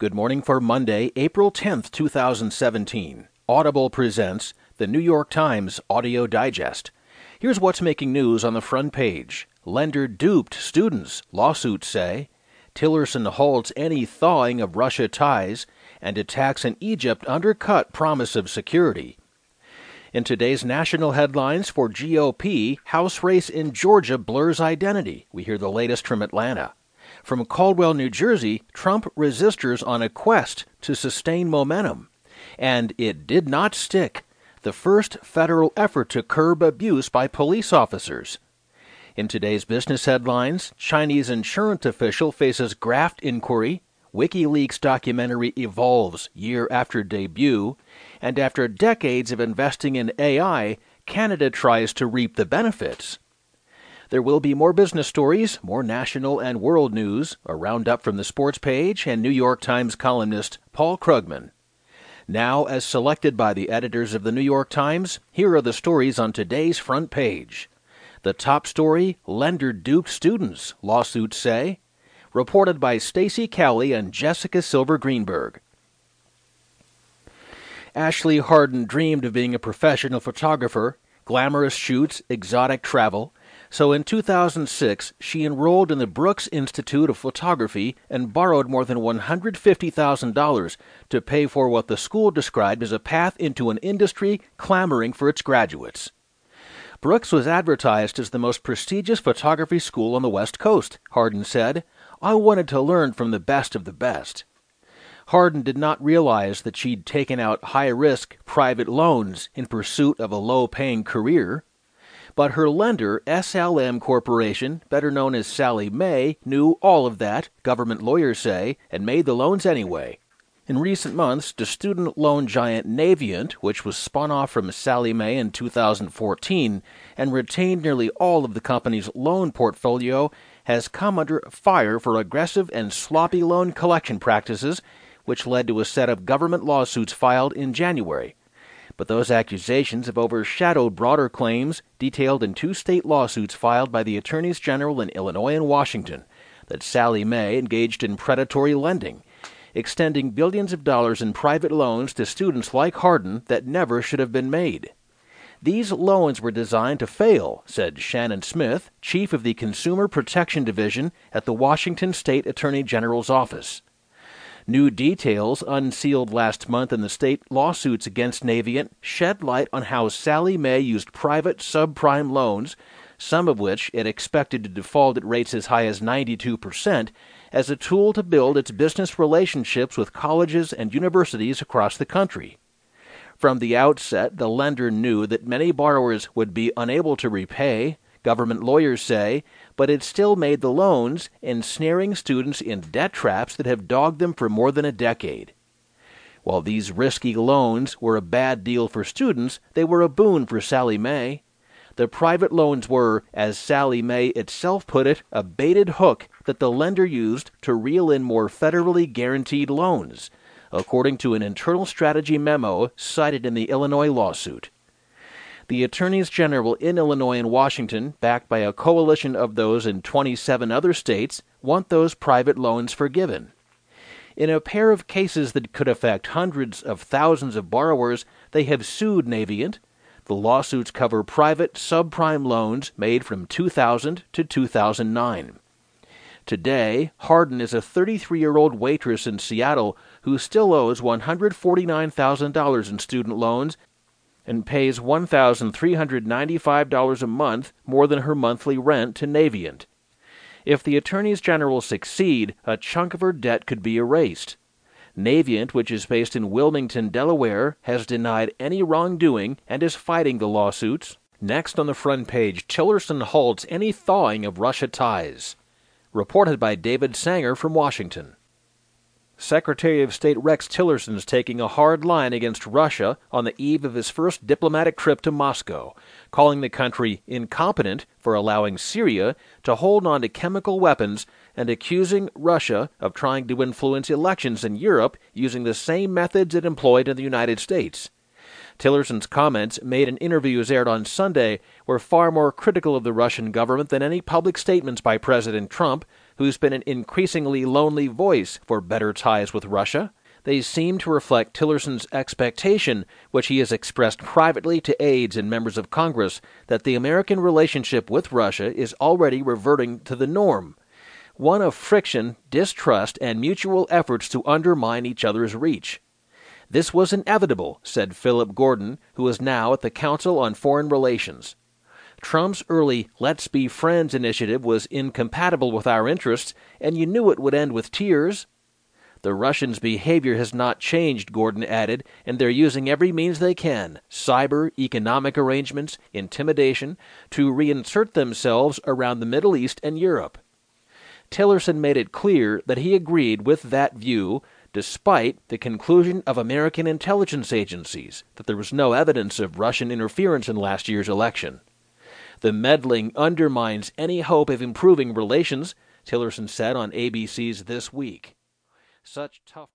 Good morning for Monday, April 10th, 2017. Audible presents the New York Times Audio Digest. Here's what's making news on the front page. Lender duped students, lawsuits say. Tillerson halts any thawing of Russia ties, and attacks in Egypt undercut promise of security. In today's national headlines for GOP, House race in Georgia blurs identity. We hear the latest from Atlanta. From Caldwell, New Jersey, Trump resistors on a quest to sustain momentum. And it did not stick. The first federal effort to curb abuse by police officers. In today's business headlines, Chinese insurance official faces graft inquiry, WikiLeaks documentary evolves year after debut, and after decades of investing in AI, Canada tries to reap the benefits. There will be more business stories, more national and world news, a roundup from the sports page, and New York Times columnist Paul Krugman. Now, as selected by the editors of the New York Times, here are the stories on today's front page. The top story Lender duped students, lawsuits say. Reported by Stacy Cowley and Jessica Silver Greenberg. Ashley Hardin dreamed of being a professional photographer, glamorous shoots, exotic travel. So in 2006, she enrolled in the Brooks Institute of Photography and borrowed more than $150,000 to pay for what the school described as a path into an industry clamoring for its graduates. Brooks was advertised as the most prestigious photography school on the West Coast, Hardin said. I wanted to learn from the best of the best. Hardin did not realize that she'd taken out high risk private loans in pursuit of a low paying career. But her lender, SLM Corporation, better known as Sallie Mae, knew all of that, government lawyers say, and made the loans anyway. In recent months, the student loan giant Navient, which was spun off from Sallie Mae in 2014 and retained nearly all of the company's loan portfolio, has come under fire for aggressive and sloppy loan collection practices, which led to a set of government lawsuits filed in January. But those accusations have overshadowed broader claims detailed in two state lawsuits filed by the attorneys general in Illinois and Washington that Sallie Mae engaged in predatory lending, extending billions of dollars in private loans to students like Hardin that never should have been made. These loans were designed to fail, said Shannon Smith, chief of the Consumer Protection Division at the Washington State Attorney General's office. New details unsealed last month in the state lawsuits against Navient shed light on how Sallie Mae used private subprime loans, some of which it expected to default at rates as high as 92%, as a tool to build its business relationships with colleges and universities across the country. From the outset, the lender knew that many borrowers would be unable to repay, government lawyers say, but it still made the loans, ensnaring students in debt traps that have dogged them for more than a decade. While these risky loans were a bad deal for students, they were a boon for Sallie Mae. The private loans were, as Sallie Mae itself put it, a baited hook that the lender used to reel in more federally guaranteed loans, according to an internal strategy memo cited in the Illinois lawsuit. The attorneys general in Illinois and Washington, backed by a coalition of those in 27 other states, want those private loans forgiven. In a pair of cases that could affect hundreds of thousands of borrowers, they have sued Navient. The lawsuits cover private subprime loans made from 2000 to 2009. Today, Hardin is a 33 year old waitress in Seattle who still owes $149,000 in student loans and pays $1,395 a month more than her monthly rent to Navient. If the attorneys general succeed, a chunk of her debt could be erased. Navient, which is based in Wilmington, Delaware, has denied any wrongdoing and is fighting the lawsuits. Next on the front page, Tillerson halts any thawing of Russia ties. Reported by David Sanger from Washington. Secretary of State Rex Tillerson is taking a hard line against Russia on the eve of his first diplomatic trip to Moscow, calling the country incompetent for allowing Syria to hold on to chemical weapons and accusing Russia of trying to influence elections in Europe using the same methods it employed in the United States. Tillerson's comments, made in interviews aired on Sunday, were far more critical of the Russian government than any public statements by President Trump, who's been an increasingly lonely voice for better ties with Russia. They seem to reflect Tillerson's expectation, which he has expressed privately to aides and members of Congress, that the American relationship with Russia is already reverting to the norm one of friction, distrust, and mutual efforts to undermine each other's reach. This was inevitable, said Philip Gordon, who is now at the Council on Foreign Relations. Trump's early Let's Be Friends initiative was incompatible with our interests, and you knew it would end with tears. The Russians' behavior has not changed, Gordon added, and they're using every means they can cyber, economic arrangements, intimidation to reinsert themselves around the Middle East and Europe. Tillerson made it clear that he agreed with that view despite the conclusion of American intelligence agencies that there was no evidence of Russian interference in last year's election. The meddling undermines any hope of improving relations, Tillerson said on ABC's This Week. Such tough talk.